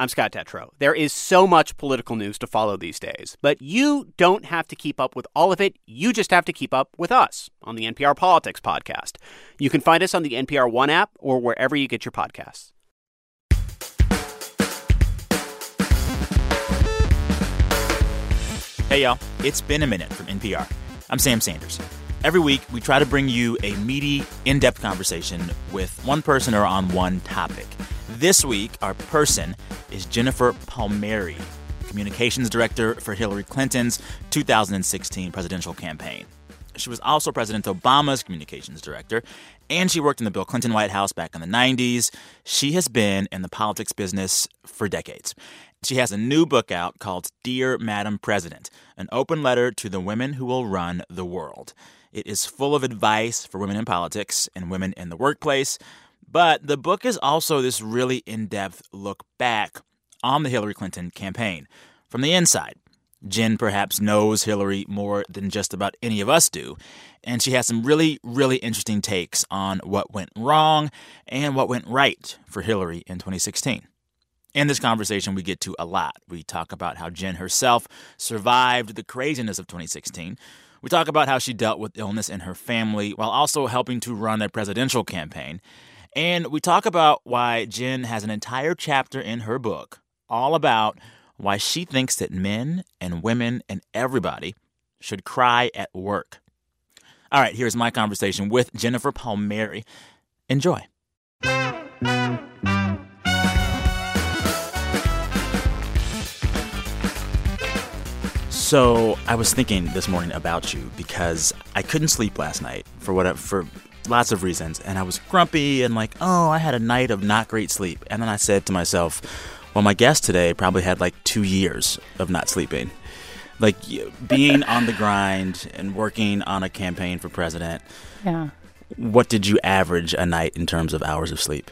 I'm Scott Detrow. There is so much political news to follow these days, but you don't have to keep up with all of it. You just have to keep up with us on the NPR Politics Podcast. You can find us on the NPR One app or wherever you get your podcasts. Hey, y'all. It's been a minute from NPR. I'm Sam Sanders. Every week, we try to bring you a meaty, in depth conversation with one person or on one topic. This week, our person is Jennifer Palmieri, communications director for Hillary Clinton's 2016 presidential campaign. She was also President Obama's communications director, and she worked in the Bill Clinton White House back in the 90s. She has been in the politics business for decades. She has a new book out called Dear Madam President An Open Letter to the Women Who Will Run the World. It is full of advice for women in politics and women in the workplace. But the book is also this really in depth look back on the Hillary Clinton campaign from the inside. Jen perhaps knows Hillary more than just about any of us do, and she has some really, really interesting takes on what went wrong and what went right for Hillary in 2016. In this conversation, we get to a lot. We talk about how Jen herself survived the craziness of 2016. We talk about how she dealt with illness in her family while also helping to run a presidential campaign. And we talk about why Jen has an entire chapter in her book all about why she thinks that men and women and everybody should cry at work. All right, here's my conversation with Jennifer Palmieri. Enjoy. So I was thinking this morning about you because I couldn't sleep last night for what for lots of reasons, and I was grumpy and like, oh, I had a night of not great sleep, and then I said to myself, well, my guest today probably had like two years of not sleeping, like being on the grind and working on a campaign for president. Yeah. What did you average a night in terms of hours of sleep?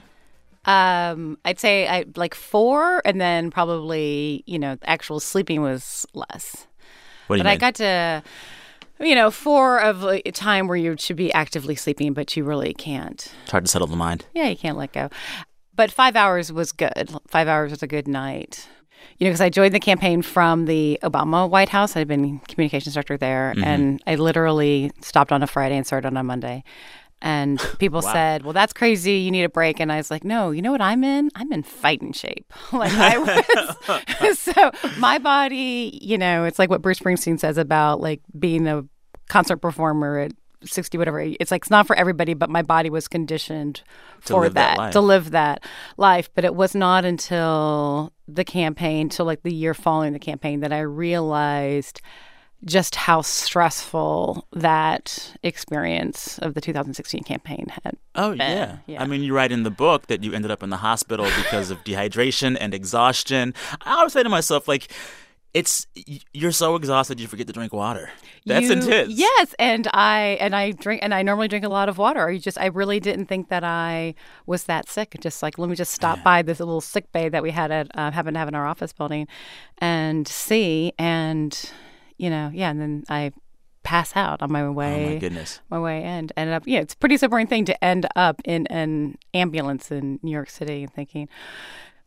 Um, I'd say I like four, and then probably you know actual sleeping was less. What do you but mean? I got to, you know, four of like, a time where you should be actively sleeping, but you really can't. it's hard to settle the mind. Yeah, you can't let go. But five hours was good. Five hours was a good night. You know, because I joined the campaign from the Obama White House. I'd been communications director there, Mm-hmm. and I literally stopped on a Friday and started on a Monday. And people said, "Well, that's crazy. You need a break." And I was like, "No, you know what I'm in? I'm in fighting shape. like I was. so my body, you know, it's like what Bruce Springsteen says about like being a concert performer at 60 whatever it's like it's not for everybody but my body was conditioned To for that that, to live that life but it was not until the campaign till like the year following the campaign that i realized just how stressful that experience of the 2016 campaign had Oh yeah. Yeah. I mean, you write in the book that you ended up in the hospital because of dehydration and exhaustion. I always say to myself, like, it's you're so exhausted you forget to drink water. That's You- intense. Yes, and I and I drink and I normally drink a lot of water. You just I really didn't think that I was that sick. Just like let me just stop by this little sick bay that we had at uh, happen to have in our office building, and see and you know yeah, and then I pass out on my way. Oh my goodness. My way and ended up yeah, it's a pretty sobering thing to end up in an ambulance in New York City and thinking,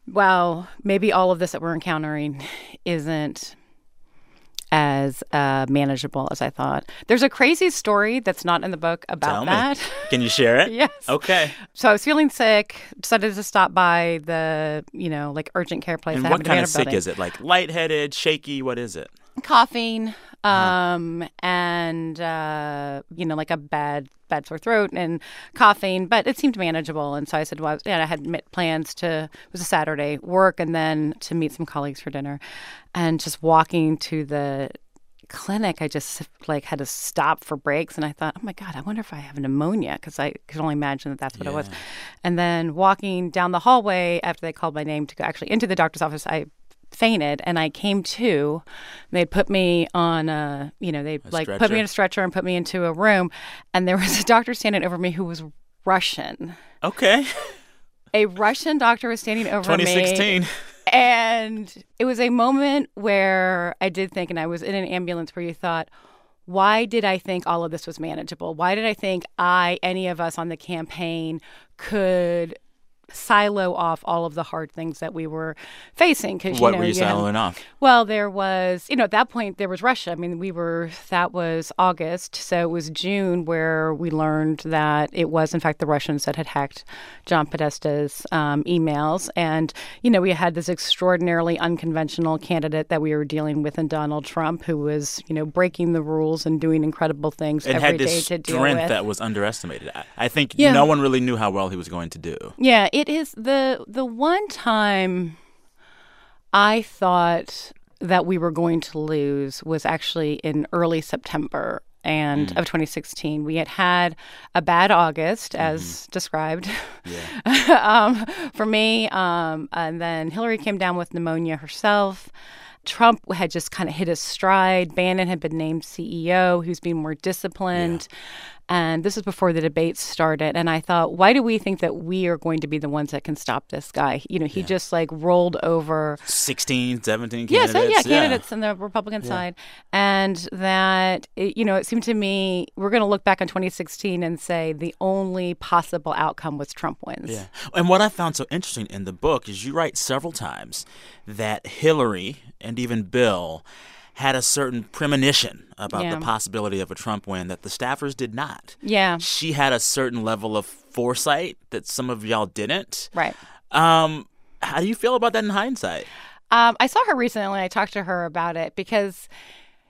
wow, maybe all of this that we're encountering isn't as uh, manageable as I thought. There's a crazy story that's not in the book about Tell me. that. Can you share it? yes. Okay. So I was feeling sick, decided to stop by the, you know, like urgent care place. And what happened to be kind of sick building. is it? Like lightheaded, shaky? What is it? Coughing Uh-huh. um and uh you know like a bad bad sore throat and coughing but it seemed manageable. And so i said well yeah i had plans to it was a saturday work and then to meet some colleagues for dinner. And just walking to the clinic i just like had to stop for breaks. And i thought oh my god i wonder if i have pneumonia because i could only imagine that that's what it was. And then walking down the hallway after they called my name to go actually into the doctor's office i fainted and I came to. They'd put me on a, you know, they'd like put me in a stretcher and put me into a room. And there was a doctor standing over me who was Russian. Okay. A Russian doctor was standing over me. 2016. And it was a moment where I did think, and I was in an ambulance where you thought, why did I think all of this was manageable? Why did I think I, any of us on the campaign, could silo off all of the hard things that we were facing. Cause, what you know, were you had- siloing off? well, there was, you know, at that point there was Russia. I mean, we were that was August, so it was June where we learned that it was in fact the Russians that had hacked John Podesta's um, emails, and you know, we had this extraordinarily unconventional candidate that we were dealing with in Donald Trump, who was, you know, breaking the rules and doing incredible things It every had day to deal strength with. that was underestimated. I, I think Yeah. no one really knew how well he was going to do. Yeah, it is the the one time I thought that we were going to lose was actually in early September and of 2016. We had had a bad August, as described um, for me, um, and then Hillary came down with pneumonia herself. Trump had just kind of hit his stride. Bannon had been named CEO, who's been more disciplined. And this is before the debates started. And I thought, why do we think that we are going to be the ones that can stop this guy? You know, he just like rolled over 16, 17 candidates. yeah, yeah, candidates on the Republican side, and that it, you know, it seemed to me we're going to look back on 2016 and say the only possible outcome was Trump wins. Yeah. And what I found so interesting in the book is you write several times that Hillary and even Bill had a certain premonition about Yeah. the possibility of a Trump win that the staffers did not. Yeah, She had a certain level of foresight that some of y'all didn't. right. Um, how do you feel about that in hindsight? Um, I saw her recently. and I talked to her about it because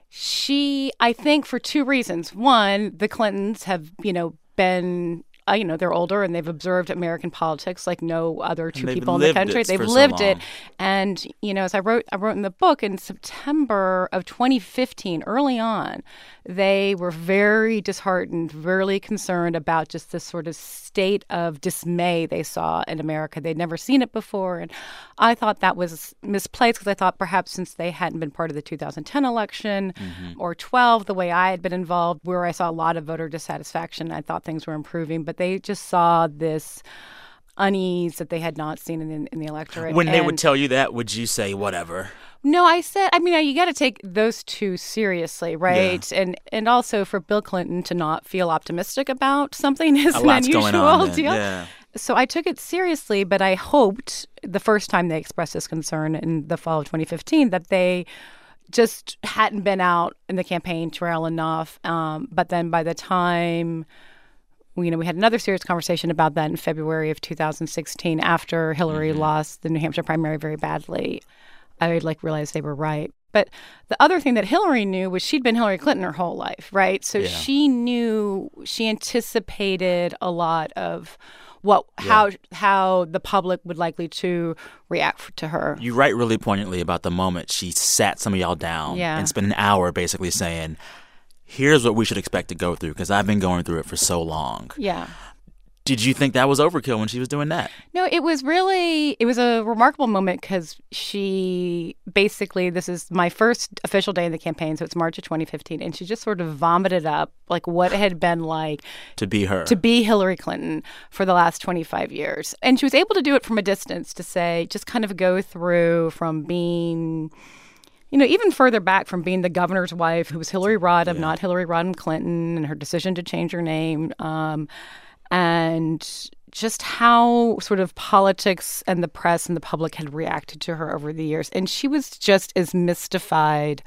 she, I think, for two reasons. One, the Clintons have, you know, been. Uh, you know they're older and they've observed American politics like no other two people in the country. They've for so lived it, and you know as I wrote, I wrote in the book in September of 2015, early on, they were very disheartened, really concerned about just this sort of state of dismay they saw in America. They'd never seen it before, and I thought that was misplaced because I thought perhaps since they hadn't been part of the 2010 election or 12, the way I had been involved, where I saw a lot of voter dissatisfaction, I thought things were improving, but they just saw this unease that they had not seen in the, in the electorate. When they would tell you that, would you say whatever? no, I said. I mean, you got to take those two seriously, right? And and also for Bill Clinton to not feel optimistic about something is A an unusual on. deal. Yeah. So I took it seriously, but I hoped the first time they expressed this concern in the fall of 2015 that they just hadn't been out in the campaign trail enough. Um, but then by the time you know, we had another serious conversation about that in February of 2016 after Hillary mm-hmm. lost the New Hampshire primary very badly. I like realized they were right. But the other thing that Hillary knew was she'd been Hillary Clinton her whole life, right? So Yeah. she knew she anticipated a lot of what how how the public would likely to react to her. You write really poignantly about the moment she sat some of y'all down Yeah. and spent an hour basically saying, here's what we should expect to go through because I've been going through it for so long. Yeah. Did you think that was overkill when she was doing that? No, it was really it was a remarkable moment because she basically this is my first official day in the campaign, so it's March of 2015, and she just sort of vomited up like what it had been like To be her. to be Hillary Clinton for the last 25 years, and she was able to do it from a distance to say just kind of go through from being. You know, even further back from being the governor's wife, who was Hillary Rodham, not Hillary Rodham Clinton, and her decision to change her name, um, and just how sort of politics and the press and the public had reacted to her over the years. And she was just as mystified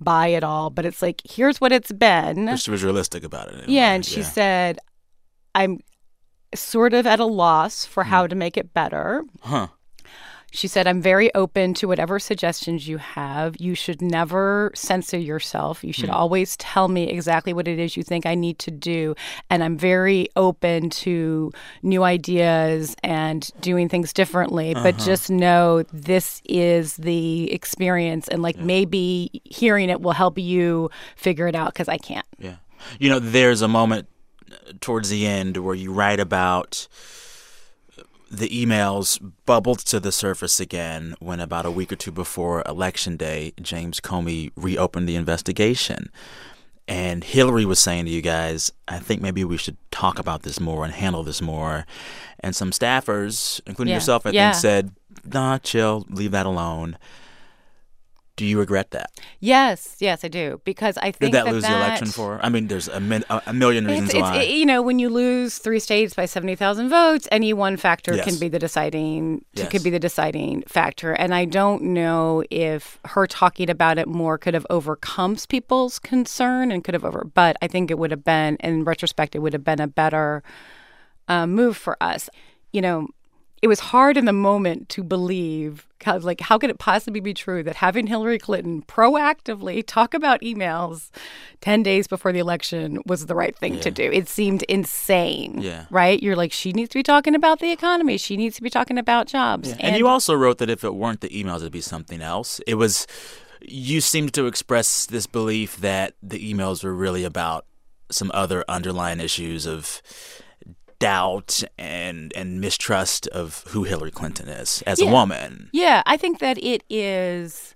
by it all. But it's like, here's what it's been. But she was realistic about it. in a Yeah, and she said, I'm sort of at a loss for how to make it better. Huh. She said, I'm very open to whatever suggestions you have. You should never censor yourself. You should always tell me exactly what it is you think I need to do. And I'm very open to new ideas and doing things differently. But just know this is the experience. And like maybe hearing it will help you figure it out because I can't. Yeah. You know, there's a moment uh, towards the end where you write about the emails bubbled to the surface again when about a week or two before election day, James Comey reopened the investigation. And Hillary was saying to you guys, I think maybe we should talk about this more and handle this more. And some staffers, including Yeah. yourself, I Yeah. think, said, nah, chill, leave that alone. Do you regret that? Yes, yes, I do because I think Did that, that lose that, the election for? I mean, there's a, min- a million reasons It's, why. you know, when you lose three states by seventy thousand votes, any one factor Yes. can be the deciding Yes. could be the deciding factor. And I don't know if her talking about it more could have overcome people's concern and could have over. But I think it would have been, in retrospect, it would have been a better uh, move for us. You know, it was hard in the moment to believe, like, how could it possibly be true that having Hillary Clinton proactively talk about emails 10 days before the election was the right thing to do? It seemed insane, Yeah. right? You're like, she needs to be talking about the economy. She needs to be talking about jobs. and, you also wrote that if it weren't the emails, it'd be something else. It was, you seemed to express this belief that the emails were really about some other underlying issues of doubt and and mistrust of who Hillary Clinton is as a woman. Yeah, I think that it is.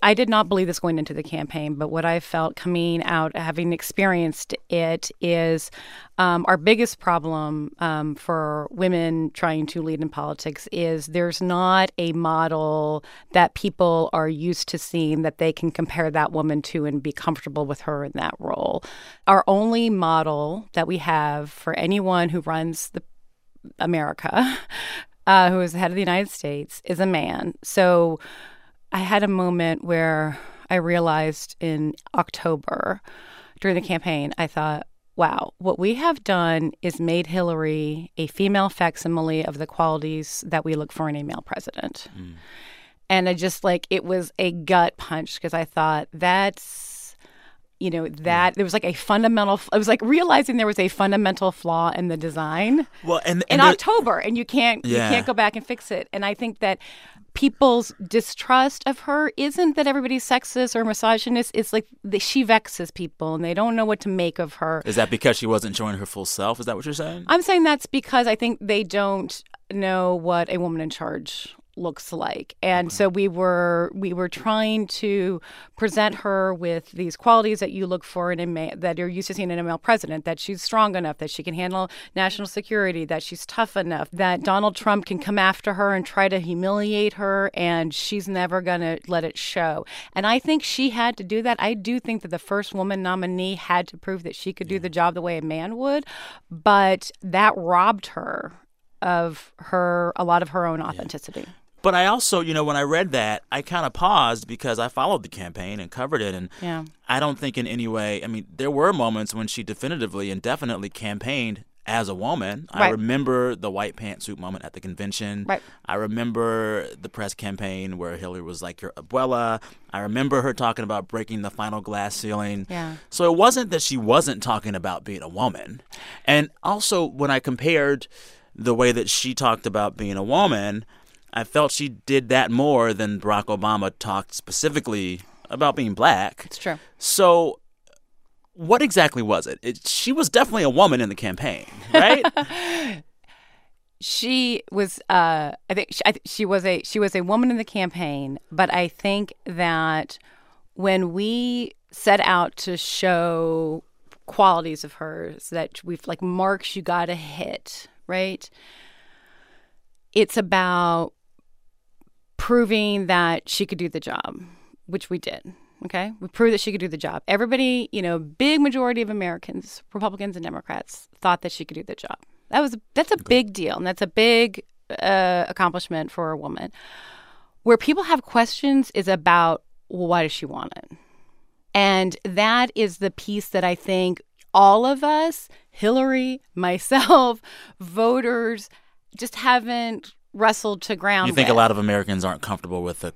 I did not believe this going into the campaign, but what I felt coming out, having experienced it, is um, our biggest problem um, for women trying to lead in politics is there's not a model that people are used to seeing that they can compare that woman to and be comfortable with her in that role. Our only model that we have for anyone who runs the America, uh, who is the head of the United States, is a man. So I had a moment where I realized in October during the campaign, I thought, wow, what we have done is made Hillary a female facsimile of the qualities that we look for in a male president. Mm. And I just like, it was a gut punch because I thought that's you know mm. that there was like a fundamental it was like realizing there was a fundamental flaw in the design Well, and, in the- October, and you can't Yeah. you can't go back and fix it. And I think that people's distrust of her isn't that everybody's sexist or misogynist. It's like the, she vexes people, and they don't know what to make of her. is that because she wasn't showing her full self? Is that what you're saying? I'm saying that's because I think they don't know what a woman in charge looks like. And so we were we were trying to present her with these qualities that you look for in a ma- that you're used to seeing in a male president that she's strong enough that she can handle national security that she's tough enough that Donald Trump can come after her and try to humiliate her and she's never going to let it show. And I think she had to do that. I do think that the first woman nominee had to prove that she could do the job the way a man would but that robbed her of her a lot of her own authenticity. But I also, you know, when I read that, I kind of paused because I followed the campaign and covered it. And Yeah. I don't think in any way, I mean, there were moments when she definitively and definitely campaigned as a woman. I remember the white pantsuit moment at the convention. Right. I remember the press campaign where Hillary was like, Your abuela. I remember her talking about breaking the final glass ceiling. Yeah. So it wasn't that she wasn't talking about being a woman. And also, when I compared the way that she talked about being a woman, I felt she did that more than Barack Obama talked specifically about being black. It's true. So, what exactly was it? it she was definitely a woman in the campaign, right? She was uh I think she, I th- she was a she was a woman in the campaign, but I think that when we set out to show qualities of hers that we've like marks you got to hit, right? It's about proving that she could do the job, which we did. Okay. We proved that she could do the job. Everybody, you know, big majority of Americans, Republicans and Democrats, thought that she could do the job. That was that's a big deal, and that's a big uh, accomplishment for a woman. Where people have questions is about well, why does she want it, and that is the piece that I think all of us, Hillary, myself, voters, just haven't wrestled to ground. you think a lot of Americans aren't comfortable with a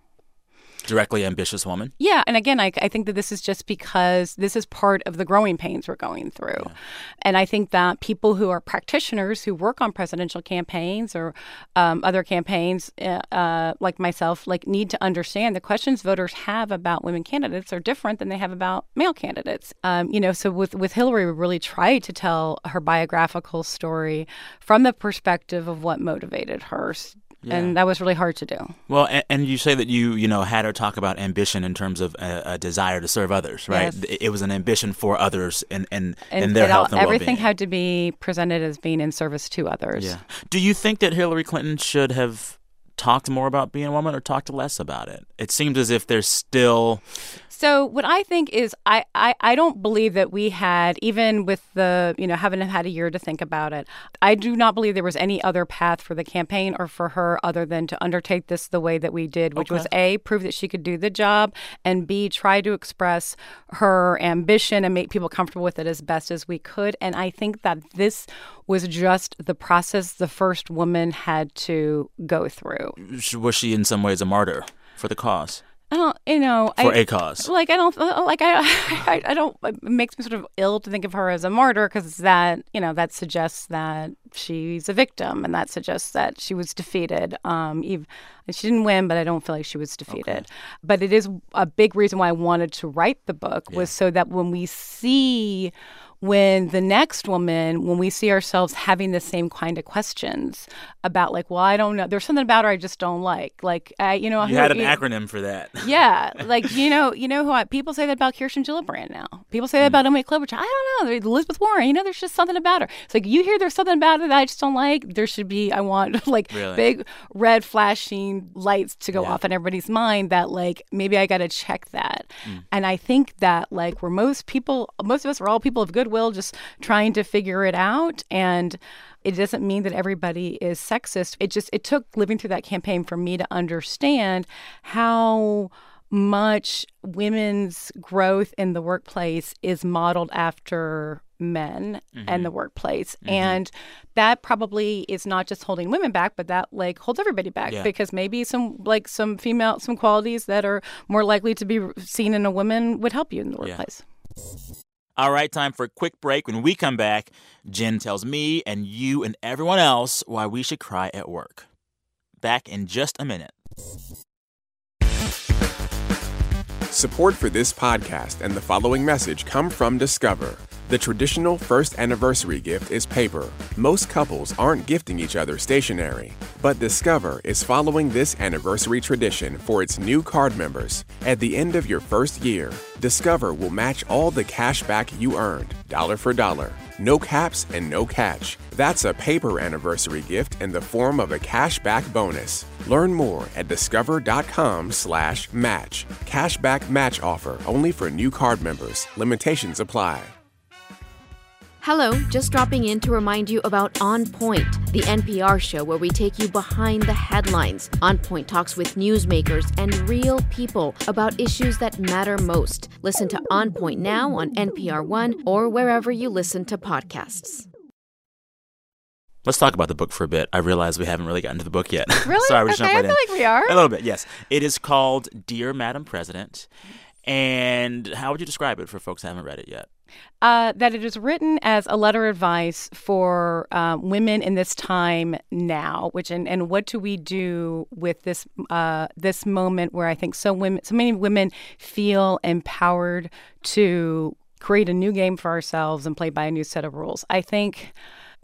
directly ambitious woman? Yeah, and again, I, I think that this is just because this is part of the growing pains we're going through, and I think that people who are practitioners who work on presidential campaigns or um, other campaigns, uh, uh, like myself, like need to understand the questions voters have about women candidates are different than they have about male candidates. Um, you know, so with with Hillary, we really tried to tell her biographical story from the perspective of what motivated her. And that was really hard to do. Well, and, and you say that you, you know, had her talk about ambition in terms of a, a desire to serve others, right? Yes. It, it was an ambition for others and and, and and their it all- health and everything had to be presented as being in service to others. Yeah. Do you think that Hillary Clinton should have talked more about being a woman or talked less about it? It seems as if there's still so what I think is I, I, I don't believe that we had even with the you know having had a year to think about it. I do not believe there was any other path for the campaign or for her other than to undertake this the way that we did, which okay. was a prove that she could do the job and b try to express her ambition and make people comfortable with it as best as we could. And I think that this was just the process the first woman had to go through. Was she in some ways a martyr for the cause? I don't, you know, for I, a cause. Like I don't, uh, like I, I, I don't. It makes me sort of ill to think of her as a martyr because that, you know, that suggests that she's a victim, and that suggests that she was defeated. Um, even, she didn't win, but I don't feel like she was defeated. Okay. But it is a big reason why I wanted to write the book yeah. was so that when we see when the next woman, when we see ourselves having the same kind of questions about, like, well, I don't know, there's something about her I just don't like. Like, I, you know, you had an you, acronym for that. Yeah, like you know, you know who I, people say that about Kirsten Gillibrand now. People say that mm. about Amy Klobuchar. I don't know, Elizabeth Warren. You know, there's just something about her. It's like you hear there's something about her that I just don't like. There should be, I want like really? big red flashing lights to go yeah. off in everybody's mind that like maybe I got to check that. Mm. And I think that like where most people, most of us are all people of good goodwill, just trying to figure it out. And it doesn't mean that everybody is sexist. It just it took living through that campaign for me to understand how much women's growth in the workplace is modeled after men mm-hmm. and the workplace mm-hmm. and that probably is not just holding women back but that like holds everybody back yeah. because maybe some like some female some qualities that are more likely to be seen in a woman would help you in the workplace yeah. All right, time for a quick break. When we come back, Jen tells me and you and everyone else why we should cry at work. Back in just a minute. Support for this podcast and the following message come from Discover. The traditional first anniversary gift is paper. Most couples aren't gifting each other stationery, but Discover is following this anniversary tradition for its new card members. At the end of your first year, Discover will match all the cash back you earned, dollar for dollar. No caps and no catch. That's a paper anniversary gift in the form of a cashback bonus. Learn more at discover.com/match. Cashback match offer only for new card members. Limitations apply. Hello, just dropping in to remind you about On Point, the NPR show where we take you behind the headlines. On Point talks with newsmakers and real people about issues that matter most. Listen to On Point now on NPR One or wherever you listen to podcasts. Let's talk about the book for a bit. I realize we haven't really gotten to the book yet. Really? Sorry, we okay, I feel in. like we are. A little bit, yes. It is called Dear Madam President. And how would you describe it for folks who haven't read it yet? Uh, that it is written as a letter of advice for uh, women in this time now, which and, and what do we do with this uh, this moment where I think so women so many women feel empowered to create a new game for ourselves and play by a new set of rules. I think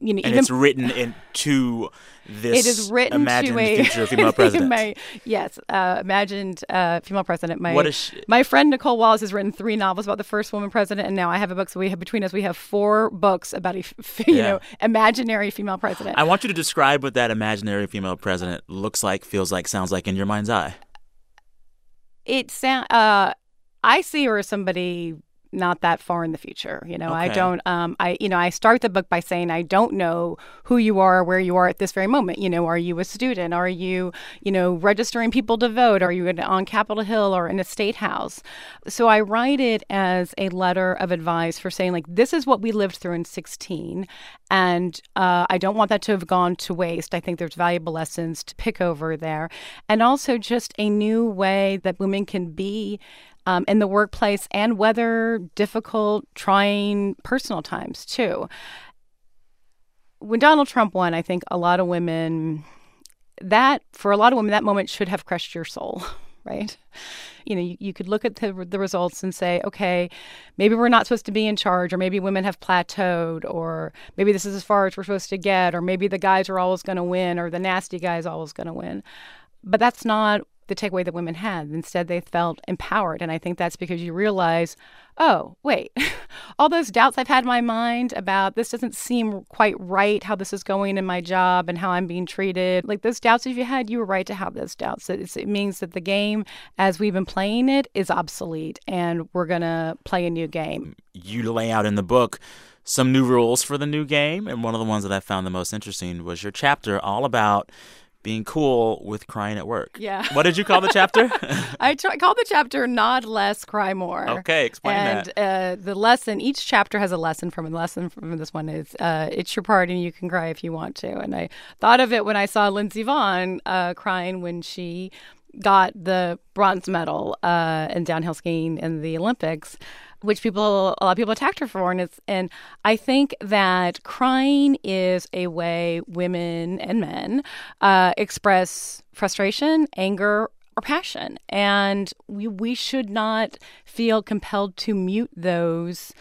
you know, and even, it's written into this it is written imagined to a, future female president. my, yes, uh, imagined uh, female president. My, what is she? my friend Nicolle Wallace has written three novels about the first woman president, and now I have a book. So we have between us, we have four books about a you yeah. know imaginary female president. I want you to describe what that imaginary female president looks like, feels like, sounds like in your mind's eye. It sound. Uh, I see her as somebody not that far in the future. You know, okay. I don't. Um, I you know, I start the book by saying I don't know who you are, where you are at this very moment. You know, are you a student? Are you you know registering people to vote? Are you on Capitol Hill or in a state house? So I write it as a letter of advice for saying like this is what we lived through in 16, and uh, I don't want that to have gone to waste. I think there's valuable lessons to pick over there, and also just a new way that women can be um, in the workplace and weather difficult, trying personal times too. When Donald Trump won, I think a lot of women, that for a lot of women, that moment should have crushed your soul, right? You know, you, you could look at the, the results and say, okay, maybe we're not supposed to be in charge, or maybe women have plateaued, or maybe this is as far as we're supposed to get, or maybe the guys are always going to win, or the nasty guy is always going to win. But that's not the takeaway that women had. Instead, they felt empowered. And I think that's because you realize, oh, wait, all those doubts I've had in my mind about this doesn't seem quite right, how this is going in my job and how I'm being treated. Like those doubts, if you had, you were right to have those doubts. It's, it means that the game, as we've been playing it, is obsolete and we're going to play a new game. You lay out in the book some new rules for the new game. And one of the ones that I found the most interesting was your chapter all about being cool with crying at work. Yeah. What did you call the chapter? I try, call the chapter "Nod Less, Cry More." Okay, explain and, that. And uh, the lesson, each chapter has a lesson from it. The lesson from this one is, uh, "It's your party, and you can cry if you want to." And I thought of it when I saw Lindsey Vonn uh, crying when she got the bronze medal uh, in downhill skiing in the Olympics which people a lot of people attacked her for and it's and I think that crying is a way women and men uh, express frustration, anger, or passion, and we we should not feel compelled to mute those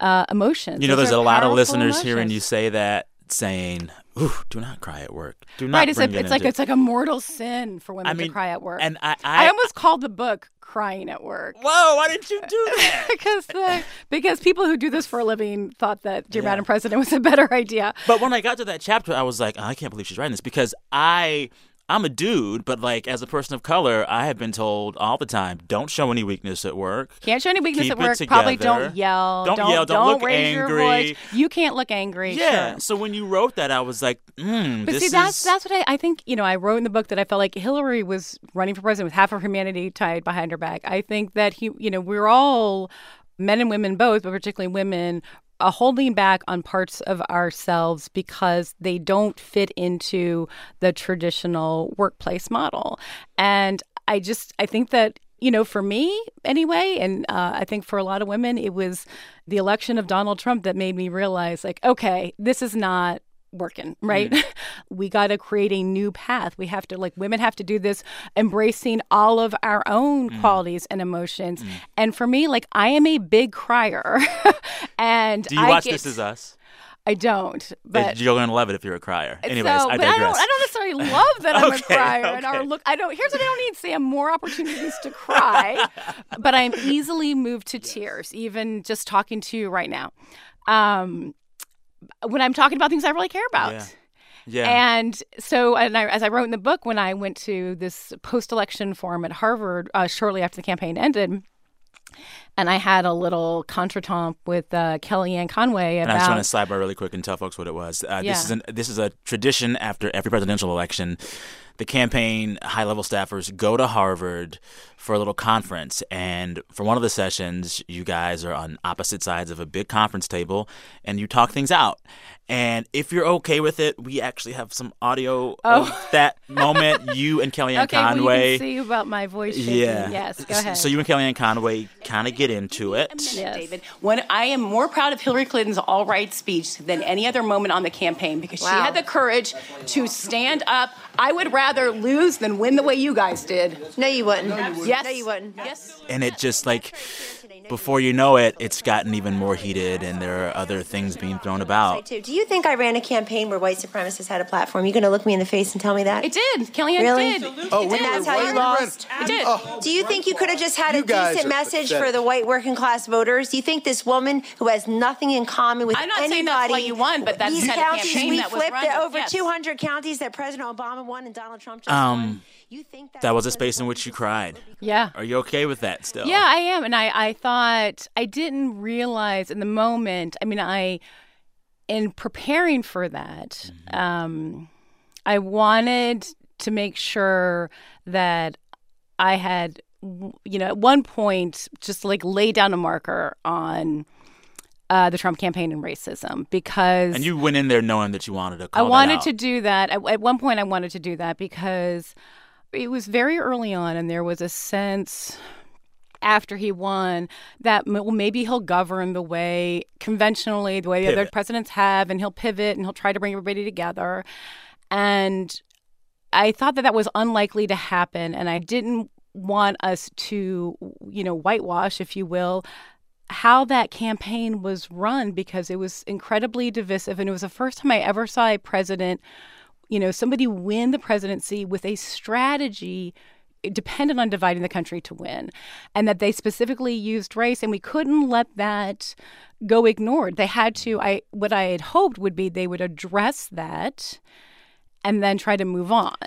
uh, emotions. You know, Those there's a lot of listeners hearing emotions. you say that, saying, "Ooh, do not cry at work. Do not Right, it's, a, bring it it's like it's like a mortal sin for women I mean, to cry at work. And I, I I, almost called the book "Crying at Work." whoa, why didn't you do that? because the because people who do this for a living thought that Dear Yeah. Madam President was a better idea. But when I got to that chapter, I was like, oh, I can't believe she's writing this because I. I'm a dude, but like as a person of color, I have been told all the time, don't show any weakness at work. Can't show any weakness Keep at work. Probably don't yell. Don't yell, don't look raise your angry. voice. You can't look angry. Yeah. Sure. So when you wrote that, I was like, mm, But this see, that's is that's what I, I think. You know, I wrote in the book that I felt like Hillary was running for president with half of humanity tied behind her back. I think that he, you know, we're all men and women both, but particularly women, holding back on parts of ourselves because they don't fit into the traditional workplace model. And I just, I think that you know, for me anyway, and uh, I think for a lot of women, it was the election of Donald Trump that made me realize, like, okay, this is not working, mm-hmm. right? we got to create a new path. We have to, like, women have to do this, embracing all of our own mm. qualities and emotions. Mm. And for me, like, I am a big crier, and Do you I watch get, This Is Us? I don't, but. You're going to love it if you're a crier. Anyways, so, I but I digress. don't, I don't necessarily love that I'm Okay, a crier and our look. I don't. Here's what I don't need: Sam. More opportunities to cry, but I'm easily moved to tears, even just talking to you right now. Um, when I'm talking about things I really care about. Yeah. Yeah. And so, and I, as I wrote in the book, when I went to this post-election forum at Harvard uh, shortly after the campaign ended, and I had a little contretemps with uh, Kellyanne Conway And I just about want to sidebar really quick and tell folks what it was. Uh, Yeah. This is an, this is a tradition after every presidential election. The campaign high level staffers go to Harvard for a little conference, and for one of the sessions, you guys are on opposite sides of a big conference table, and you talk things out. And if you're okay with it, we actually have some audio of that moment. You and Kellyanne Oh. okay, well, Conway. you can see about my voice shaking. yeah. Yes, go ahead. So you and Kellyanne Conway kind of get into it. Yes. David. When I am more proud of Hillary Clinton's all right speech than any other moment on the campaign because she had the courage to stand up. I would rather lose than win the way you guys did. No, you wouldn't. Yes. No, you wouldn't. Yes. and it just like before you know it, it's gotten even more heated, and there are other things being thrown about. too. Do you think I ran a campaign where white supremacists had a platform? You going to look me in the face and tell me that? It did. Kellyanne Really? did. Oh, it and that's how you lost. It did. Do you think you could have just had a decent message pathetic. for the white working class voters? Do you think this woman who has nothing in common with I'm not anybody, saying that's why you won, but that's these the kind of counties campaign we that was flipped run. it over Yes. 200 counties that President Obama won and Donald Trump just Um, won. You think That was a space in which you cried. yeah. Are you okay with that still? Yeah, I am. And I, I thought, I didn't realize in the moment, I mean, I, in preparing for that, um, I wanted to make sure that I had, you know, at one point, just like lay down a marker on uh, the Trump campaign and racism because. And you went in there knowing that you wanted to I wanted to do that. At, at one point, I wanted to do that because it was very early on, and there was a sense after he won that well, maybe he'll govern the way conventionally, the way the other presidents have, and he'll pivot and he'll try to bring everybody together. And I thought that that was unlikely to happen, and I didn't want us to, you know, whitewash, if you will, how that campaign was run because it was incredibly divisive, and it was the first time I ever saw a president, you know, somebody win the presidency with a strategy dependent on dividing the country to win, and that they specifically used race, and we couldn't let that go ignored. They had to. I what I had hoped would be they would address that, and then try to move on.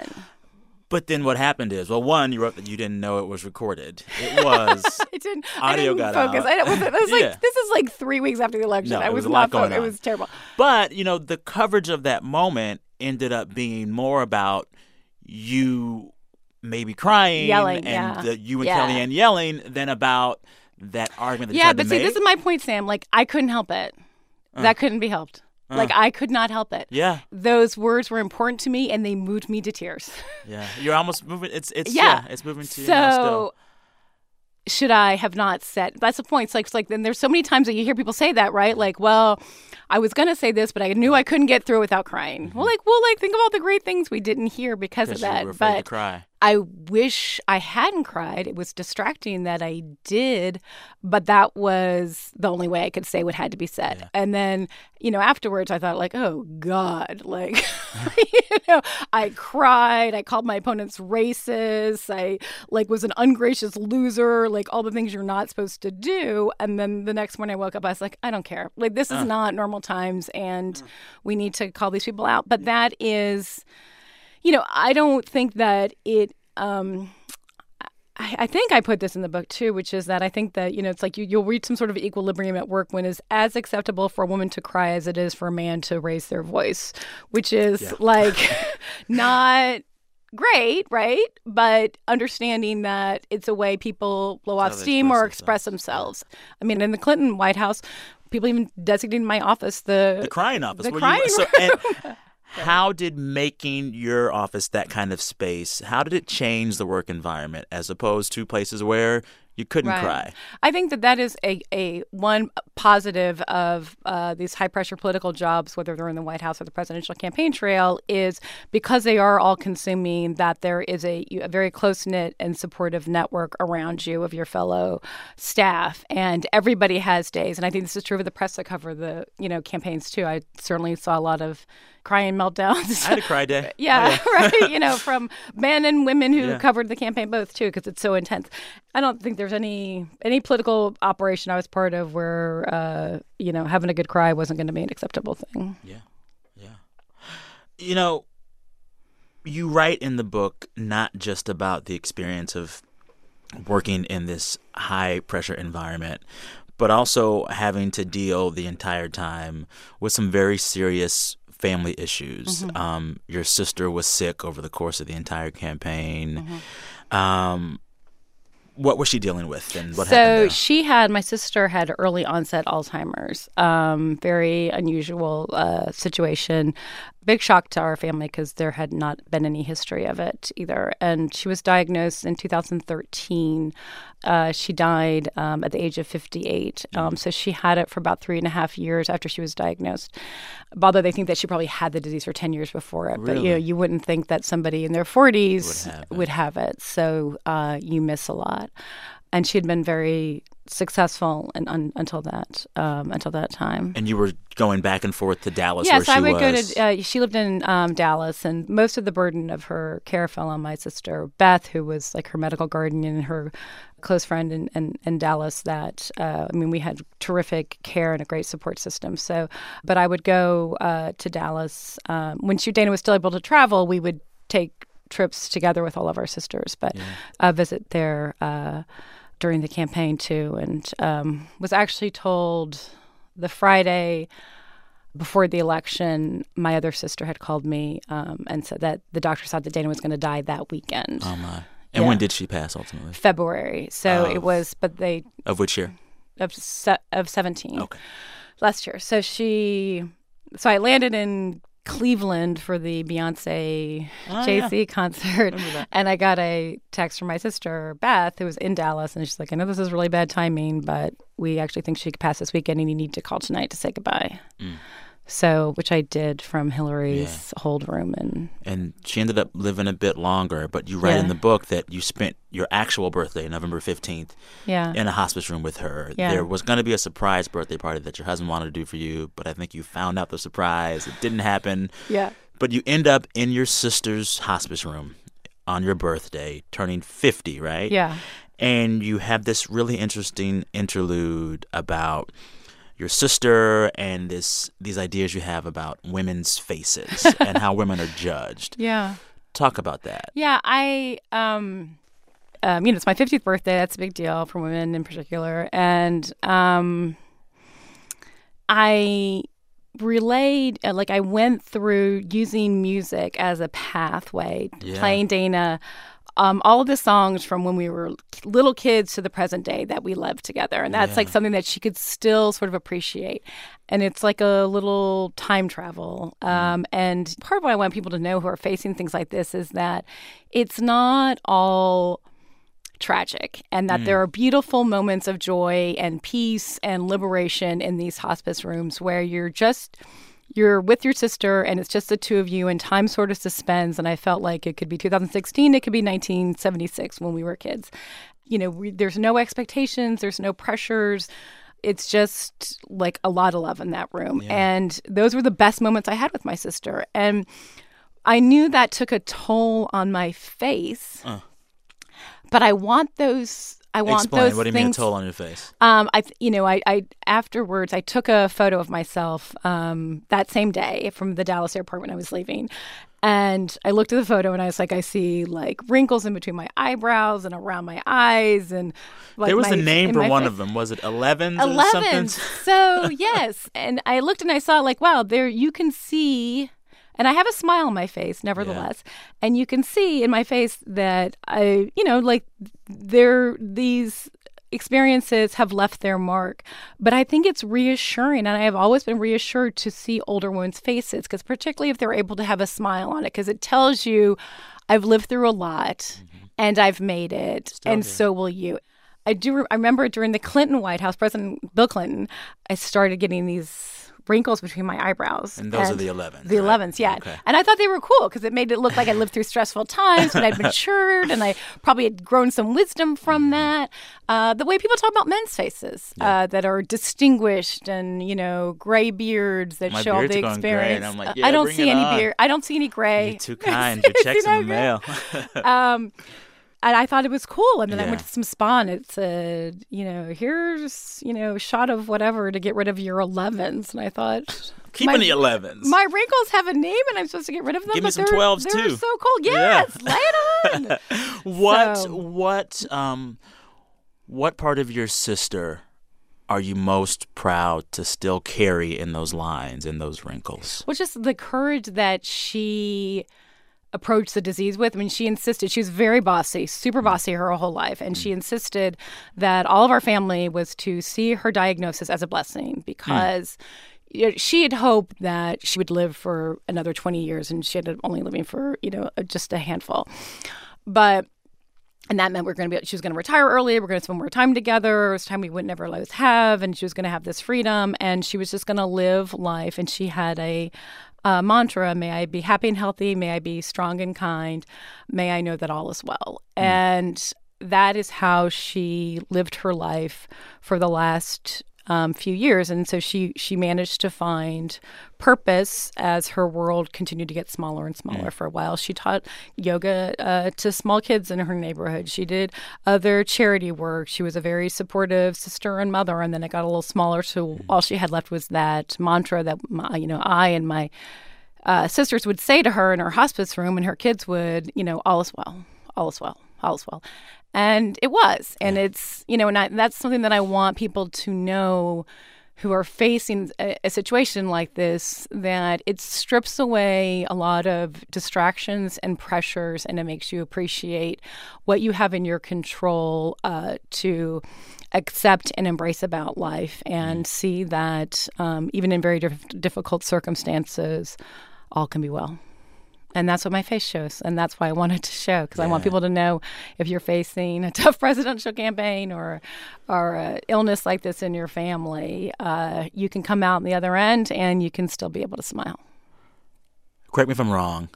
But then what happened is, well, one, you wrote that you didn't know it was recorded. It was. I didn't. Audio I didn't got focus. out. I was, it was like Yeah. this is like three weeks after the election. No, I was, was not. going It was terrible. But, you know, the coverage of that moment ended up being more about you maybe crying Yelling, and yeah. the, you and Yeah. Kellyanne yelling than about that argument that you Yeah, but see, make. this is my point, Sam. Like I couldn't help it. That uh. couldn't be helped. Like I could not help it. yeah, Those words were important to me, and they moved me to tears. yeah. You're almost moving. It's it's Yeah. yeah. it's moving to so you now still. should I have not said? That's the point. It's like, it's like then there's so many times that you hear people say that, right? Like, well, I was gonna say this, but I knew I couldn't get through without crying. Well, like, well, like think of all the great things we didn't hear because of Mm-hmm. You that. were afraid to But cry. I wish I hadn't cried. It was distracting that I did, but that was the only way I could say what had to be said. And then, you know, afterwards I thought like, oh God, like you know, I cried, I called my opponents racist, I like was an ungracious loser, like all the things you're not supposed to do. And then the next morning I woke up, I was like, I don't care. Like this is not normal times and we need to call these people out. But that is you know, I don't think that it. Um, I, I think I put this in the book too, which is that I think that you know it's like you, you'll reach some sort of equilibrium at work when it's as acceptable for a woman to cry as it is for a man to raise their voice, which is like not great, right? But understanding that it's a way people blow off steam or express express themselves. I mean, in the Clinton White House, people even designated my office the The crying office. the where crying you, so, and how did making your office that kind of space? How did it change the work environment as opposed to places where you couldn't Right. cry? I think that that is a, a one positive of uh, these high pressure political jobs, whether they're in the White House or the presidential campaign trail, is because they are all consuming. That there is a, a very close knit and supportive network around you of your fellow staff, and everybody has days. And I think this is true of the press that cover the you know campaigns too. I certainly saw a lot of crying meltdowns. I had a cry day. Yeah, right. You know, from men and women who Yeah. covered the campaign both too, because it's so intense. I don't think there's any any political operation I was part of where uh, you know having a good cry wasn't going to be an acceptable thing. Yeah. Yeah. You know, you write in the book not just about the experience of working in this high pressure environment, but also having to deal the entire time with some very serious family issues. Um, your sister was sick over the course of the entire campaign. Um, what was she dealing with, and what so happened? there? she had my sister had early onset Alzheimer's. Um, very unusual uh, situation. Big shock to our family because there had not been any history of it either. And she was diagnosed in 2013. Uh, she died um, at the age of 58. Um, so she had it for about three and a half years after she was diagnosed. Although they think that she probably had the disease for 10 years before it. But you know, you wouldn't think that somebody in their 40s Would have it. would have it. So uh, you miss a lot. And she had been very successful and un- until that um, until that time. and you were going back and forth to Dallas, Yes, I would go to. Uh, she lived in um, Dallas, and most of the burden of her care fell on my sister Beth, who was like her medical guardian and her close friend in, in, in Dallas. That uh, I mean, we had terrific care and a great support system. So, but I would go uh, to Dallas um, when she Dana was still able to travel. We would take trips together with all of our sisters, but uh, visit there. During the campaign too, and um, was actually told the Friday before the election, my other sister had called me um, and said that the doctor thought that Dana was going to die that weekend, Oh my! And Yeah. when did she pass ultimately? February. So Of- it was, but they Of which year? of se- of seventeen Okay. last year. So she, so I landed in Cleveland for the Beyonce Oh, Jay yeah. Concert, and I got a text from my sister Beth, who was in Dallas, and she's like, "I know this is really bad timing, but we actually think she could pass this weekend, and you need to call tonight to say goodbye." Mm. So, which I did from Hillary's hold room, and And she ended up living a bit longer. But you write in the book that you spent your actual birthday, November fifteenth, yeah, in a hospice room with her. Yeah. There was going to be a surprise birthday party that your husband wanted to do for you, but I think you found out the surprise. It didn't happen. yeah. But you end up in your sister's hospice room on your birthday, turning 50, right? Yeah. And you have this really interesting interlude about your sister and this these ideas you have about women's faces and how women are judged. Yeah. Talk about that. Yeah, I um um you know, it's my 50th birthday. That's a big deal for women in particular. And um I relayed uh, like I went through using music as a pathway, Yeah. playing Dana um, all of the songs from when we were little kids to the present day that we love together. And that's like something that she could still sort of appreciate. And it's like a little time travel. Um, and part of what I want people to know who are facing things like this is that it's not all tragic and that there are beautiful moments of joy and peace and liberation in these hospice rooms where you're just you're with your sister and it's just the two of you and time sort of suspends. And i felt like it could be 2016 it could be 1976 when we were kids. You know we, there's no expectations there's no pressures. It's just like a lot of love in that room. And those were the best moments i had with my sister. And i knew that took a toll on my face. Uh. But i want those i want Explain. those What do you mean a things toll on your face? um, I, you know, I, I afterwards I took a photo of myself um, that same day from the Dallas airport when I was leaving, and I looked at the photo and I was like, I see like wrinkles in between my eyebrows and around my eyes, and like there was my, a name for one face. of them. Was it 11? Eleven. So yes, and I looked and I saw like, wow, there you can see, and I have a smile on my face, nevertheless, and you can see in my face that I, you know, like there these experiences have left their mark. But i think it's reassuring and i have always been reassured to see older women's faces because particularly if they're able to have a smile on it because it tells you i've lived through a lot mm-hmm. and i've made it and so will you. I do. re- I remember during the Clinton White House, President Bill Clinton, I started getting these wrinkles between my eyebrows. And those are the 11s, The right? 11s, yeah. Okay. And I thought they were cool because it made it look like I lived through stressful times, but I'd matured and I probably had grown some wisdom from Mm-hmm. that. Uh, the way people talk about men's faces uh, that are distinguished and you know gray beards that My show all the going gray, and experience. I'm like, Uh, yeah, I don't see any on. beard. I don't see any gray. You're too kind. Your check's in the mail. um, and I thought it was cool. And then I went to some spa and it said, you know, here's, you know, a shot of whatever to get rid of your 11s. And I thought, Keeping the 11s. My wrinkles have a name and I'm supposed to get rid of them. Give me but some they're- 12s they're too. so cool. Yeah. Yes, lay it on. What So- what um what part of your sister are you most proud to still carry in those lines in those wrinkles? well, just the courage that she approached the disease with. I mean, she insisted, she was very bossy, super mm-hmm. bossy her whole life. And she mm-hmm. insisted that all of our family was to see her diagnosis as a blessing because. know, She had hoped that she would live for another 20 years, and she ended up only living for, you know, just a handful. But and that meant we are going to be she was going to retire early we're going to spend more time together it was time we would never otherwise have and she was going to have this freedom and she was just going to live life and she had a uh, mantra may i be happy and healthy may i be strong and kind may i know that all is well. And that is how she lived her life for the last um, few years, and so she she managed to find purpose as her world continued to get smaller and smaller. For a while, she taught yoga uh, to small kids in her neighborhood. She did other charity work. She was a very supportive sister and mother, and then it got a little smaller. So all she had left was that mantra that my, you know I and my uh, sisters would say to her in her hospice room, and her kids would, you know, all is well, all is well, all is well. And it was. And it's, you know, and I, that's something that I want people to know who are facing a, a situation like this that it strips away a lot of distractions and pressures and it makes you appreciate what you have in your control uh, to accept and embrace about life and see that um, even in very diff- difficult circumstances, all can be well. And that's what my face shows. And that's why I wanted to show because I want people to know if you're facing a tough presidential campaign or or a illness like this in your family, uh, you can come out on the other end and you can still be able to smile. Correct me if I'm wrong.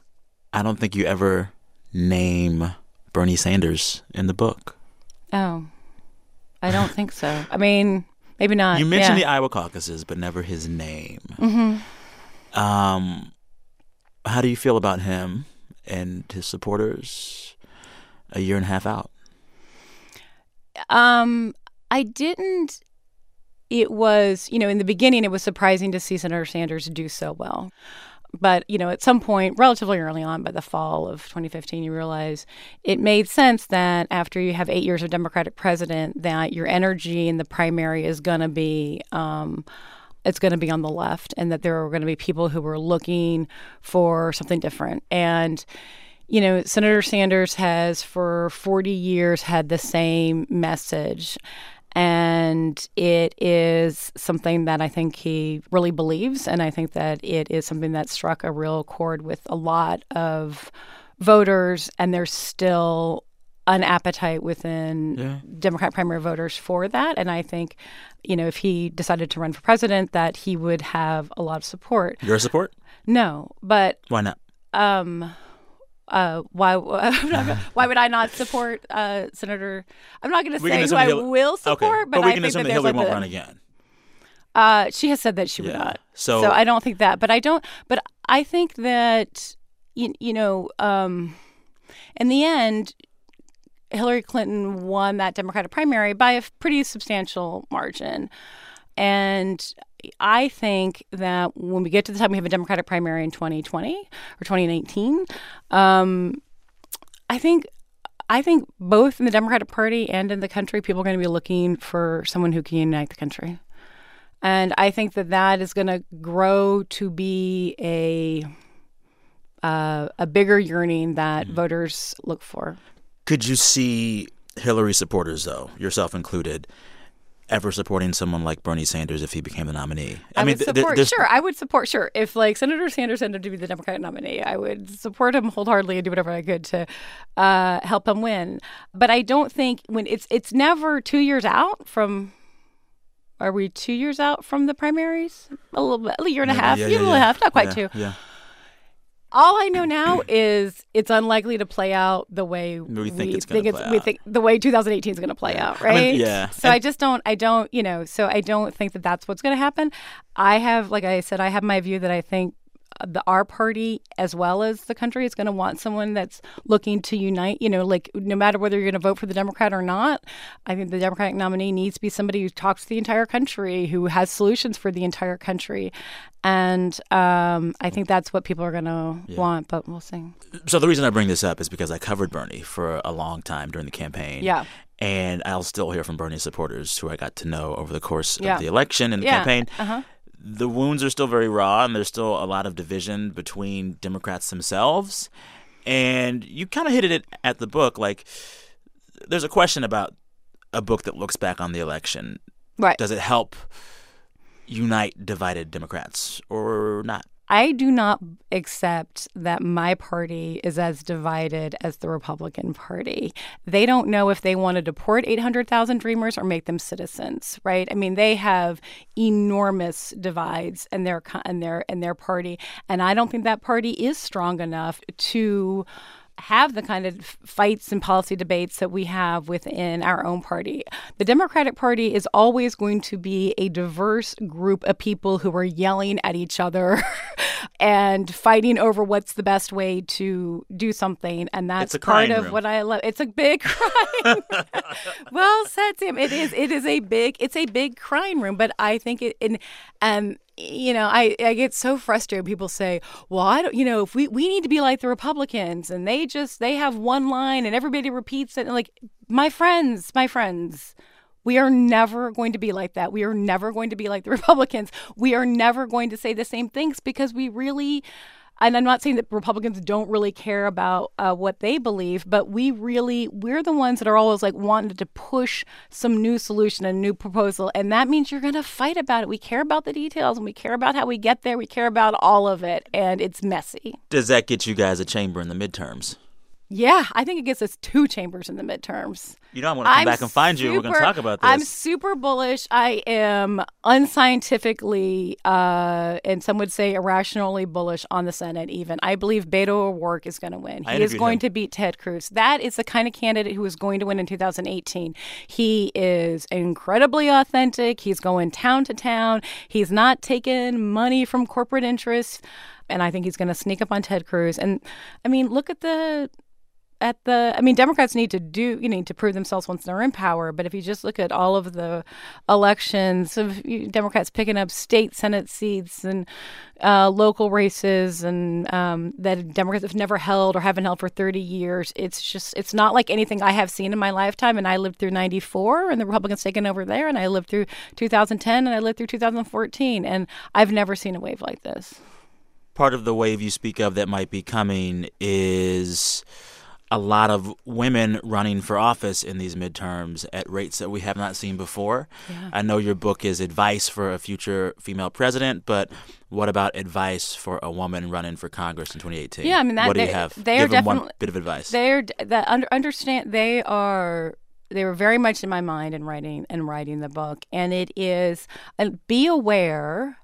I don't think you ever name Bernie Sanders in the book. Oh, I don't think so. I mean, maybe not. You mentioned yeah. the Iowa caucuses, but never his name. Mm-hmm. Um, how do you feel about him and his supporters? a year and a half out? Um, I didn't. It was, you know, in the beginning, it was surprising to see Senator Sanders do so well. But, you know, at some point, relatively early on, by the fall of 2015, you realize it made sense that after you have eight years of Democratic president, that your energy in the primary is going to be. Um, it's going to be on the left, and that there are going to be people who are looking for something different. And, you know, Senator Sanders has for 40 years had the same message. And it is something that I think he really believes. And I think that it is something that struck a real chord with a lot of voters. And there's still an appetite within Yeah. Democrat primary voters for that. And I think, you know, if he decided to run for president, that he would have a lot of support. Your support? No, but Why not? um, uh, why why would I not support uh, Senator? I'm not going to say who I Hillary- will support, okay, but, but we I think assume that that Hillary like won't the- run again. Uh, she has said that she would not. So- so I don't think that, but I don't. But I think that you, you know, um, in the end, Hillary Clinton won that Democratic primary by a pretty substantial margin, and I think that when we get to the time we have a Democratic primary in 2020 or 2019, um, I think I think both in the Democratic Party and in the country, people are going to be looking for someone who can unite the country. And I think that that is going to grow to be a uh, a bigger yearning that voters look for. Could you see Hillary supporters, though, yourself included, ever supporting someone like Bernie Sanders if he became the nominee? I, mean, would th- th- support. sure, I would support. Sure, if like Senator Sanders ended up to be the Democratic nominee, I would support him wholeheartedly and do whatever I could to uh, help him win. But I don't think when it's it's never two years out from. Are we two years out from the primaries? A little bit, a year and a half, yeah, year yeah, and a half, not quite two. Yeah. All I know now is it's unlikely to play out the way We think it's gonna play we think the way 2018 is going to play out, I right? mean, yeah. So I just don't, I don't, you know, so I don't think that that's what's going to happen. I have, like I said, I have my view that I think the our party as well as the country is going to want someone that's looking to unite you know like no matter whether you're going to vote for the democrat or not i think the democratic nominee needs to be somebody who talks to the entire country who has solutions for the entire country and um, i think that's what people are going to want but we'll see So the reason I bring this up is because I covered Bernie for a long time during the campaign. Yeah. And I'll still hear from Bernie supporters who I got to know over the course Yeah. of the election and the Yeah. campaign. Uh-huh. The wounds are still very raw, and there's still a lot of division between Democrats themselves. And you kind of hit it at the book. Like, there's a question about a book that looks back on the election. right Does it help unite divided Democrats or not? I do not accept that my party is as divided as the Republican Party. They don't know if they want to deport 800,000 dreamers or make them citizens, right? I mean, they have enormous divides in their in their in their party, and I don't think that party is strong enough to have the kind of fights and policy debates that we have within our own party. The Democratic Party is always going to be a diverse group of people who are yelling at each other and fighting over what's the best way to do something. And that's part of room. what I love. It's a big crying. well said, Sam. It is. It is a big. It's a big crying room. But I think it. And um, you know, I I get so frustrated. People say, "Well, I don't. You know, if we we need to be like the Republicans, and they just they have one line and everybody repeats it." And like my friends, my friends. We are never going to be like that. We are never going to be like the Republicans. We are never going to say the same things because we really, and I'm not saying that Republicans don't really care about uh, what they believe, but we really, we're the ones that are always like wanting to push some new solution, a new proposal. And that means you're going to fight about it. We care about the details and we care about how we get there. We care about all of it. And it's messy. Does that get you guys a chamber in the midterms? Yeah, I think it gets us two chambers in the midterms. You know, I'm going to come I'm back and find you. We're going to talk about this. I'm super bullish. I am unscientifically, uh, and some would say irrationally bullish on the Senate. Even I believe Beto O'Rourke is going to win. He is going him. to beat Ted Cruz. That is the kind of candidate who is going to win in 2018. He is incredibly authentic. He's going town to town. He's not taking money from corporate interests. And I think he's going to sneak up on Ted Cruz. And I mean, look at the at the I mean Democrats need to do you need to prove themselves once they're in power, but if you just look at all of the elections of Democrats picking up state senate seats and uh, local races and um, that Democrats have never held or haven't held for 30 years. It's just, it's not like anything I have seen in my lifetime. And I lived through 94 and the Republicans taken over there, and I lived through 2010 and I lived through 2014. And I've never seen a wave like this. Part of the wave you speak of that might be coming is a lot of women running for office in these midterms at rates that we have not seen before. Yeah. I know your book is advice for a future female president, but what about advice for a woman running for Congress in 2018? Yeah, I mean, that, what do you have? They are Give them definitely one bit of advice. They're that under, understand they are they were very much in my mind in writing and writing the book, and it is uh, be aware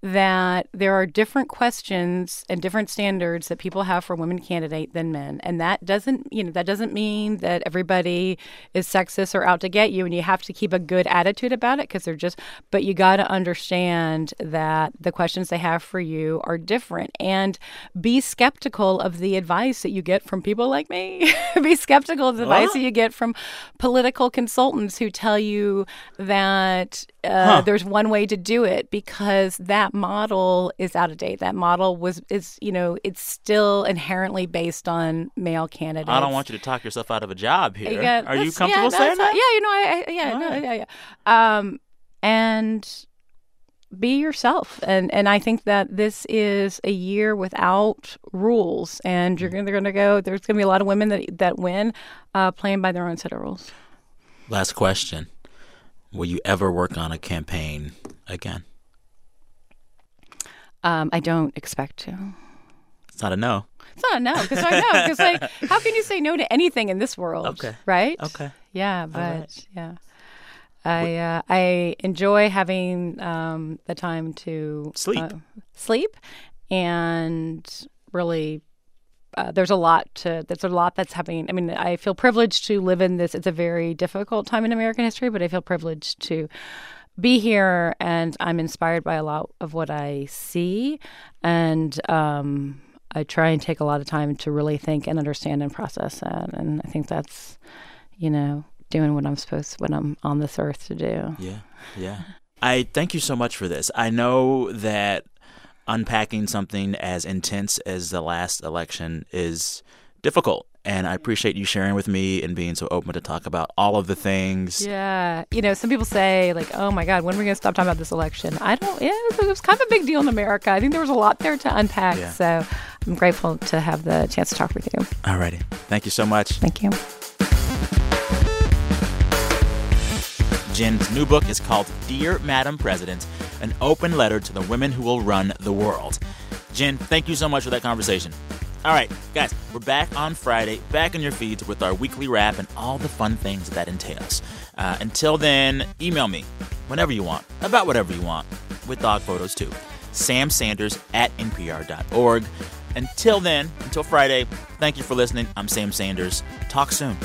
that there are different questions and different standards that people have for women candidate than men. And that doesn't you know that doesn't mean that everybody is sexist or out to get you and you have to keep a good attitude about it because they're just but you got to understand that the questions they have for you are different. And be skeptical of the advice that you get from people like me. Be skeptical of the advice that you get from political consultants who tell you that uh, huh. there's one way to do it because that model is out of date. That model was is you know it's still inherently based on male candidates. I don't want you to talk yourself out of a job here. Yeah, Are you comfortable yeah, saying that? Yeah, you know, I, I yeah, no, yeah, yeah. Um, and be yourself and and I think that this is a year without rules and you're gonna, they're going to go there's going to be a lot of women that that win uh, playing by their own set of rules. Last question. Will you ever work on a campaign again? Um, I don't expect to. It's not a no. It's not a no because I know because like how can you say no to anything in this world? Okay. Right. Okay. Yeah, but right. yeah. I uh, I enjoy having um, the time to sleep, uh, sleep, and really uh, there's a lot to there's a lot that's happening. I mean, I feel privileged to live in this. It's a very difficult time in American history, but I feel privileged to be here, and I'm inspired by a lot of what I see, and um, I try and take a lot of time to really think and understand and process that. And I think that's, you know, doing what I'm supposed when I'm on this earth to do. Yeah, yeah. I thank you so much for this. I know that unpacking something as intense as the last election is difficult. And I appreciate you sharing with me and being so open to talk about all of the things. Yeah. You know, some people say, like, oh my God, when are we going to stop talking about this election? I don't, yeah, it was kind of a big deal in America. I think there was a lot there to unpack. Yeah. So I'm grateful to have the chance to talk with you. All righty. Thank you so much. Thank you. Jen's new book is called Dear Madam President An Open Letter to the Women Who Will Run the World. Jen, thank you so much for that conversation. All right, guys, we're back on Friday, back in your feeds with our weekly wrap and all the fun things that entails. Uh, until then, email me whenever you want, about whatever you want, with dog photos too. Sam Sanders at npr.org. Until then, until Friday, thank you for listening. I'm Sam Sanders. Talk soon.